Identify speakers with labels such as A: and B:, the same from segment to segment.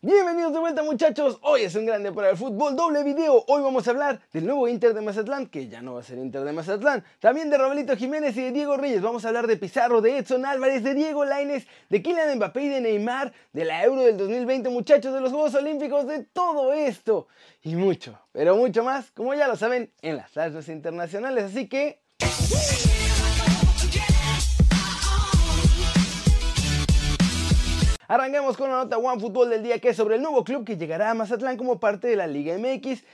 A: Bienvenidos de vuelta muchachos, hoy es un grande para el fútbol, doble video, hoy vamos a hablar del nuevo Inter de Mazatlán, que ya no va a ser Inter de Mazatlán, también de Robelito Jiménez y de Diego Reyes, vamos a hablar de Pizarro, de Edson Álvarez, de Diego Laines, de Kylian Mbappé y de Neymar, de la Euro del 2020 muchachos, de los Juegos Olímpicos, de todo esto y mucho, pero mucho más, como ya lo saben, en las clases internacionales, así que... Arrancamos con la nota One Fútbol del día que es sobre el nuevo club que llegará a Mazatlán como parte de la Liga MX.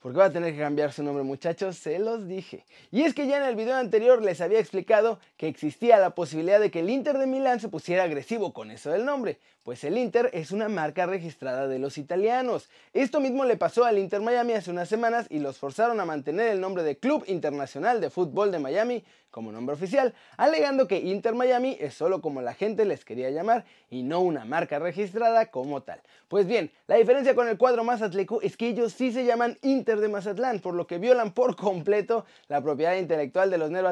A: Porque va a tener que cambiar su nombre muchachos, se los dije. Y es que ya en el video anterior les había explicado que existía la posibilidad de que el Inter de Milán se pusiera agresivo con eso del nombre, pues el Inter es una marca registrada de los italianos. Esto mismo le pasó al Inter Miami hace unas semanas y los forzaron a mantener el nombre de Club Internacional de Fútbol de Miami como nombre oficial, alegando que Inter Miami es solo como la gente les quería llamar y no una marca registrada como tal. Pues bien, la diferencia con el cuadro Mazatleco es que ellos sí se llaman Inter de Mazatlán, por lo que violan por completo la propiedad intelectual de los Nero.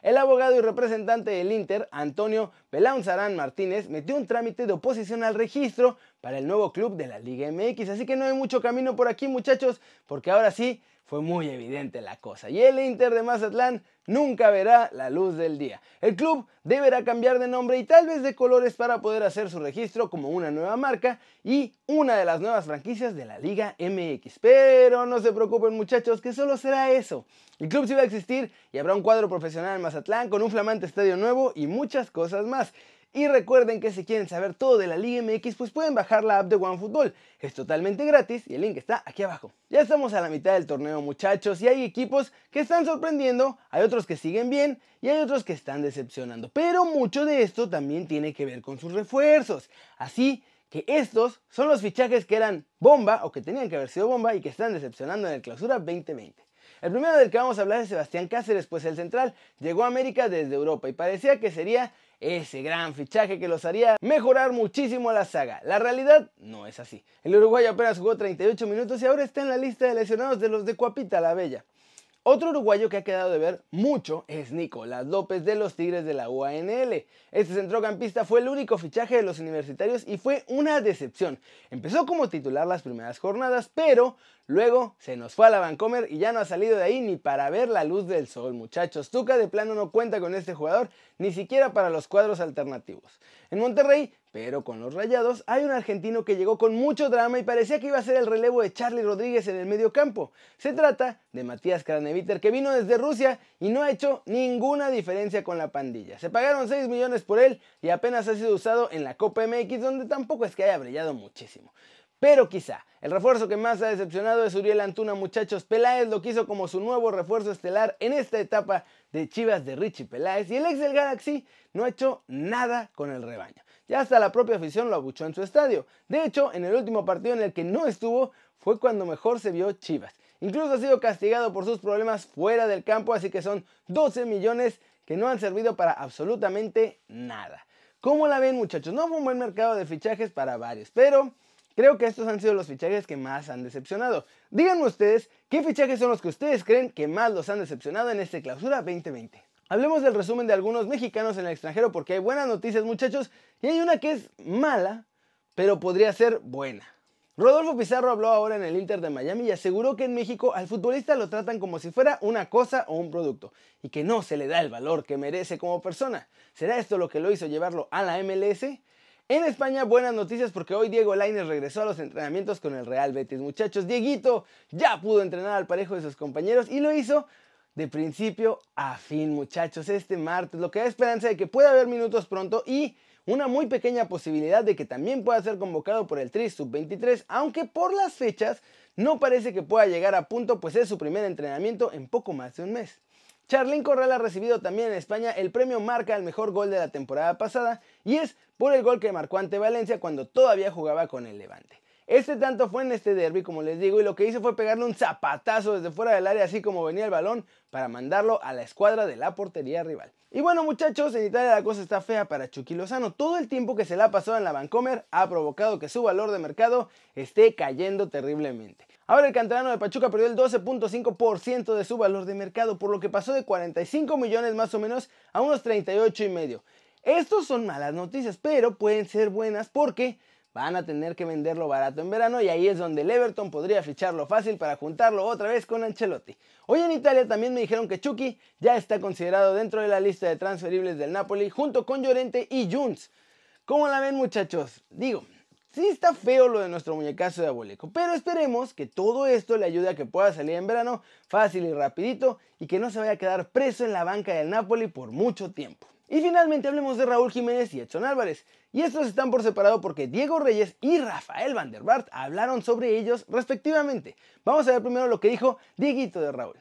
A: El abogado y representante del Inter, Antonio Belaunzarán Martínez, metió un trámite de oposición al registro para el nuevo club de la Liga MX, así que no hay mucho camino por aquí muchachos, porque ahora sí fue muy evidente la cosa. Y el Inter de Mazatlán nunca verá la luz del día. El club deberá cambiar de nombre y tal vez de colores para poder hacer su registro como una nueva marca y una de las nuevas franquicias de la Liga MX. Pero no se preocupen muchachos, que solo será eso. El club sí va a existir y habrá un cuadro profesional en Mazatlán con un flamante estadio nuevo y muchas cosas más. Y recuerden que si quieren saber todo de la Liga MX, pues pueden bajar la app de OneFootball. Es totalmente gratis y el link está aquí abajo. Ya estamos a la mitad del torneo muchachos y hay equipos que están sorprendiendo, hay otros que siguen bien y hay otros que están decepcionando. Pero mucho de esto también tiene que ver con sus refuerzos. Así que estos son los fichajes que eran bomba o que tenían que haber sido bomba y que están decepcionando en el clausura 2020. El primero del que vamos a hablar es Sebastián Cáceres, pues el central llegó a América desde Europa y parecía que sería ese gran fichaje que los haría mejorar muchísimo la saga. La realidad no es así. El uruguayo apenas jugó 38 minutos y ahora está en la lista de lesionados de los de Cuapita la Bella. Otro uruguayo que ha quedado de ver mucho es Nicolás López de los Tigres de la UANL. Este centrocampista fue el único fichaje de los universitarios y fue una decepción. Empezó como titular las primeras jornadas, pero luego se nos fue a la Vancomer y ya no ha salido de ahí ni para ver la luz del sol, muchachos. Tuca de plano no cuenta con este jugador, ni siquiera para los cuadros alternativos. En Monterrey pero con los rayados hay un argentino que llegó con mucho drama y parecía que iba a ser el relevo de Charlie Rodríguez en el medio campo. Se trata de Matías Kraneviter que vino desde Rusia y no ha hecho ninguna diferencia con la pandilla. Se pagaron 6 millones por él y apenas ha sido usado en la Copa MX donde tampoco es que haya brillado muchísimo. Pero quizá el refuerzo que más ha decepcionado es Uriel Antuna, muchachos. Peláez lo quiso como su nuevo refuerzo estelar en esta etapa de Chivas de Richie Peláez y el ex del Galaxy no ha hecho nada con el rebaño. Ya hasta la propia afición lo abuchó en su estadio. De hecho, en el último partido en el que no estuvo fue cuando mejor se vio Chivas. Incluso ha sido castigado por sus problemas fuera del campo, así que son 12 millones que no han servido para absolutamente nada. ¿Cómo la ven muchachos? No fue un buen mercado de fichajes para varios, pero creo que estos han sido los fichajes que más han decepcionado. Díganme ustedes qué fichajes son los que ustedes creen que más los han decepcionado en este clausura 2020. Hablemos del resumen de algunos mexicanos en el extranjero porque hay buenas noticias muchachos y hay una que es mala, pero podría ser buena. Rodolfo Pizarro habló ahora en el Inter de Miami y aseguró que en México al futbolista lo tratan como si fuera una cosa o un producto y que no se le da el valor que merece como persona. ¿Será esto lo que lo hizo llevarlo a la MLS? En España, buenas noticias porque hoy Diego Lainez regresó a los entrenamientos con el Real Betis. Muchachos, Dieguito ya pudo entrenar al parejo de sus compañeros y lo hizo de principio a fin, muchachos, este martes, lo que da esperanza de que pueda haber minutos pronto y una muy pequeña posibilidad de que también pueda ser convocado por el Tri Sub-23, aunque por las fechas no parece que pueda llegar a punto, pues es su primer entrenamiento en poco más de un mes. Charlín Corral ha recibido también en España el premio Marca al mejor gol de la temporada pasada y es por el gol que marcó ante Valencia cuando todavía jugaba con el Levante. Este tanto fue en este derby, como les digo, y lo que hizo fue pegarle un zapatazo desde fuera del área, así como venía el balón, para mandarlo a la escuadra de la portería rival. Y bueno muchachos, en Italia la cosa está fea para Chucky Lozano. Todo el tiempo que se la ha pasado en la Vancomer ha provocado que su valor de mercado esté cayendo terriblemente. Ahora el canterano de Pachuca perdió el 12.5% de su valor de mercado, por lo que pasó de 45 millones más o menos a unos 38 y medio. Estos son malas noticias, pero pueden ser buenas porque van a tener que venderlo barato en verano y ahí es donde el Everton podría ficharlo fácil para juntarlo otra vez con Ancelotti. Hoy en Italia también me dijeron que Chucky ya está considerado dentro de la lista de transferibles del Napoli junto con Llorente y Junts. ¿Cómo la ven muchachos? Digo, sí está feo lo de nuestro muñecazo de abueleco, pero esperemos que todo esto le ayude a que pueda salir en verano fácil y rapidito y que no se vaya a quedar preso en la banca del Napoli por mucho tiempo. Y finalmente hablemos de Raúl Jiménez y Edson Álvarez. Y estos están por separado porque Diego Reyes y Rafael Van der Bart hablaron sobre ellos respectivamente. Vamos a ver primero lo que dijo Dieguito de Raúl.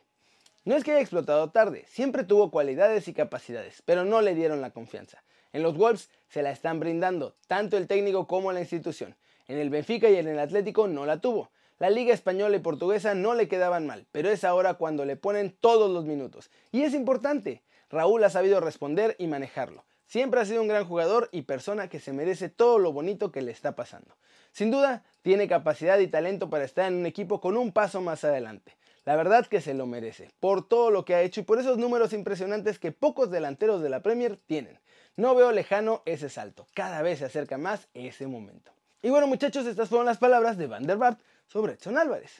A: No es que haya explotado tarde, siempre tuvo cualidades y capacidades, pero no le dieron la confianza. En los Wolves se la están brindando, tanto el técnico como la institución. En el Benfica y en el Atlético no la tuvo. La liga española y portuguesa no le quedaban mal, pero es ahora cuando le ponen todos los minutos. Y es importante, Raúl ha sabido responder y manejarlo. Siempre ha sido un gran jugador y persona que se merece todo lo bonito que le está pasando. Sin duda, tiene capacidad y talento para estar en un equipo con un paso más adelante. La verdad que se lo merece, por todo lo que ha hecho y por esos números impresionantes que pocos delanteros de la Premier tienen. No veo lejano ese salto, cada vez se acerca más ese momento. Y bueno muchachos, estas fueron las palabras de Van der Bart sobre Edson Álvarez.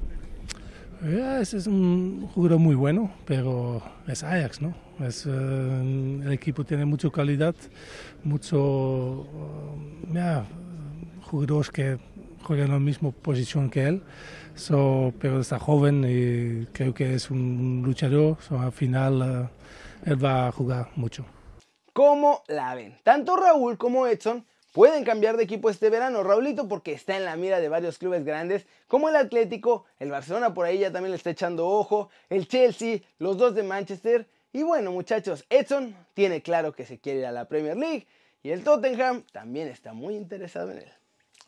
B: Ese es un jugador muy bueno, pero es Ajax, ¿no? Es, eh, el equipo tiene mucha calidad, mucho uh, jugadores que juegan en la misma posición que él, so, pero está joven y creo que es un luchador, so, al final uh, él va a jugar mucho.
A: ¿Cómo la ven? Tanto Raúl como Edson pueden cambiar de equipo este verano. Raulito porque está en la mira de varios clubes grandes como el Atlético, el Barcelona por ahí ya también le está echando ojo, el Chelsea, los dos de Manchester. Y bueno muchachos, Edson tiene claro que se quiere ir a la Premier League y el Tottenham también está muy interesado en él.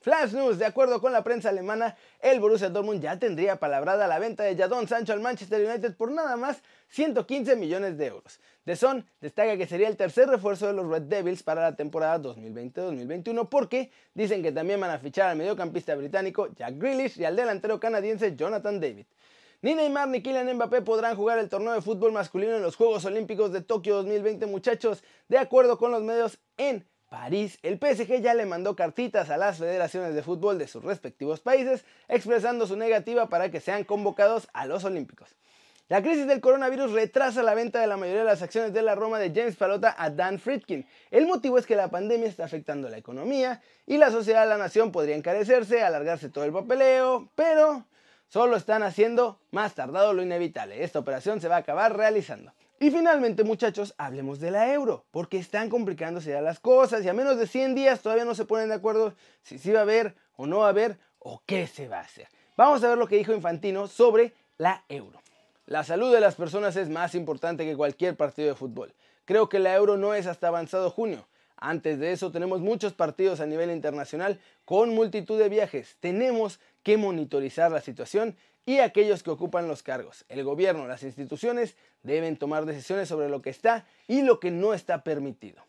A: Flash News, de acuerdo con la prensa alemana, el Borussia Dortmund ya tendría palabrada la venta de Jadon Sancho al Manchester United por nada más 115 millones de euros. De Son destaca que sería el tercer refuerzo de los Red Devils para la temporada 2020-2021 porque dicen que también van a fichar al mediocampista británico Jack Grealish y al delantero canadiense Jonathan David. Ni Neymar ni Kylian Mbappé podrán jugar el torneo de fútbol masculino en los Juegos Olímpicos de Tokio 2020 muchachos, de acuerdo con los medios en París, el PSG ya le mandó cartitas a las federaciones de fútbol de sus respectivos países, expresando su negativa para que sean convocados a los Olímpicos. La crisis del coronavirus retrasa la venta de la mayoría de las acciones de la Roma de James Palota a Dan Friedkin. El motivo es que la pandemia está afectando la economía y la sociedad de la nación podría encarecerse, alargarse todo el papeleo, pero solo están haciendo más tardado lo inevitable. Esta operación se va a acabar realizando. Y finalmente, muchachos, hablemos de la euro, porque están complicándose ya las cosas y a menos de 100 días todavía no se ponen de acuerdo si sí va a haber o no va a haber o qué se va a hacer. Vamos a ver lo que dijo Infantino sobre la euro. La salud de las personas es más importante que cualquier partido de fútbol. Creo que la euro no es hasta avanzado junio. Antes de eso tenemos muchos partidos a nivel internacional con multitud de viajes. Tenemos que monitorizar la situación y aquellos que ocupan los cargos. El gobierno, las instituciones deben tomar decisiones sobre lo que está y lo que no está permitido.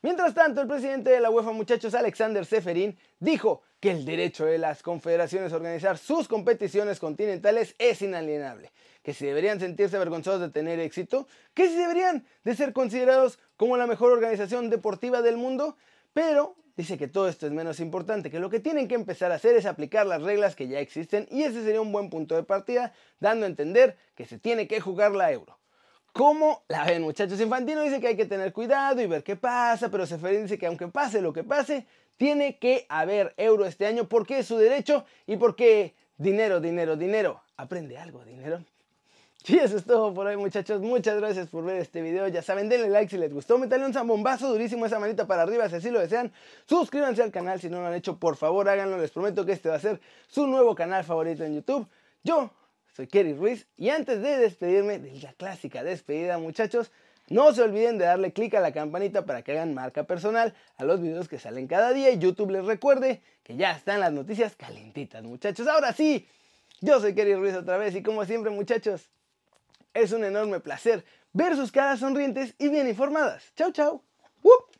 A: Mientras tanto, el presidente de la UEFA, muchachos, Alexander Seferin, dijo que el derecho de las confederaciones a organizar sus competiciones continentales es inalienable, que si deberían sentirse avergonzados de tener éxito, que si deberían de ser considerados como la mejor organización deportiva del mundo, pero dice que todo esto es menos importante, que lo que tienen que empezar a hacer es aplicar las reglas que ya existen y ese sería un buen punto de partida, dando a entender que se tiene que jugar la euro. ¿Cómo la ven muchachos? Infantino dice que hay que tener cuidado y ver qué pasa, pero Seferín dice que aunque pase lo que pase, tiene que haber euro este año porque es su derecho y porque dinero, dinero, dinero. Aprende algo, dinero. Y eso es todo por hoy muchachos, muchas gracias por ver este video, ya saben, denle like si les gustó, metanle un zambombazo durísimo esa manita para arriba si así lo desean, suscríbanse al canal si no lo han hecho, por favor háganlo, les prometo que este va a ser su nuevo canal favorito en YouTube. Yo soy Kerry Ruiz y antes de despedirme de la clásica despedida muchachos, no se olviden de darle click a la campanita para que hagan marca personal a los videos que salen cada día y YouTube les recuerde que ya están las noticias calentitas muchachos. Ahora sí, yo soy Kerry Ruiz otra vez y como siempre muchachos, es un enorme placer ver sus caras sonrientes y bien informadas. Chau, chau. ¡Wup!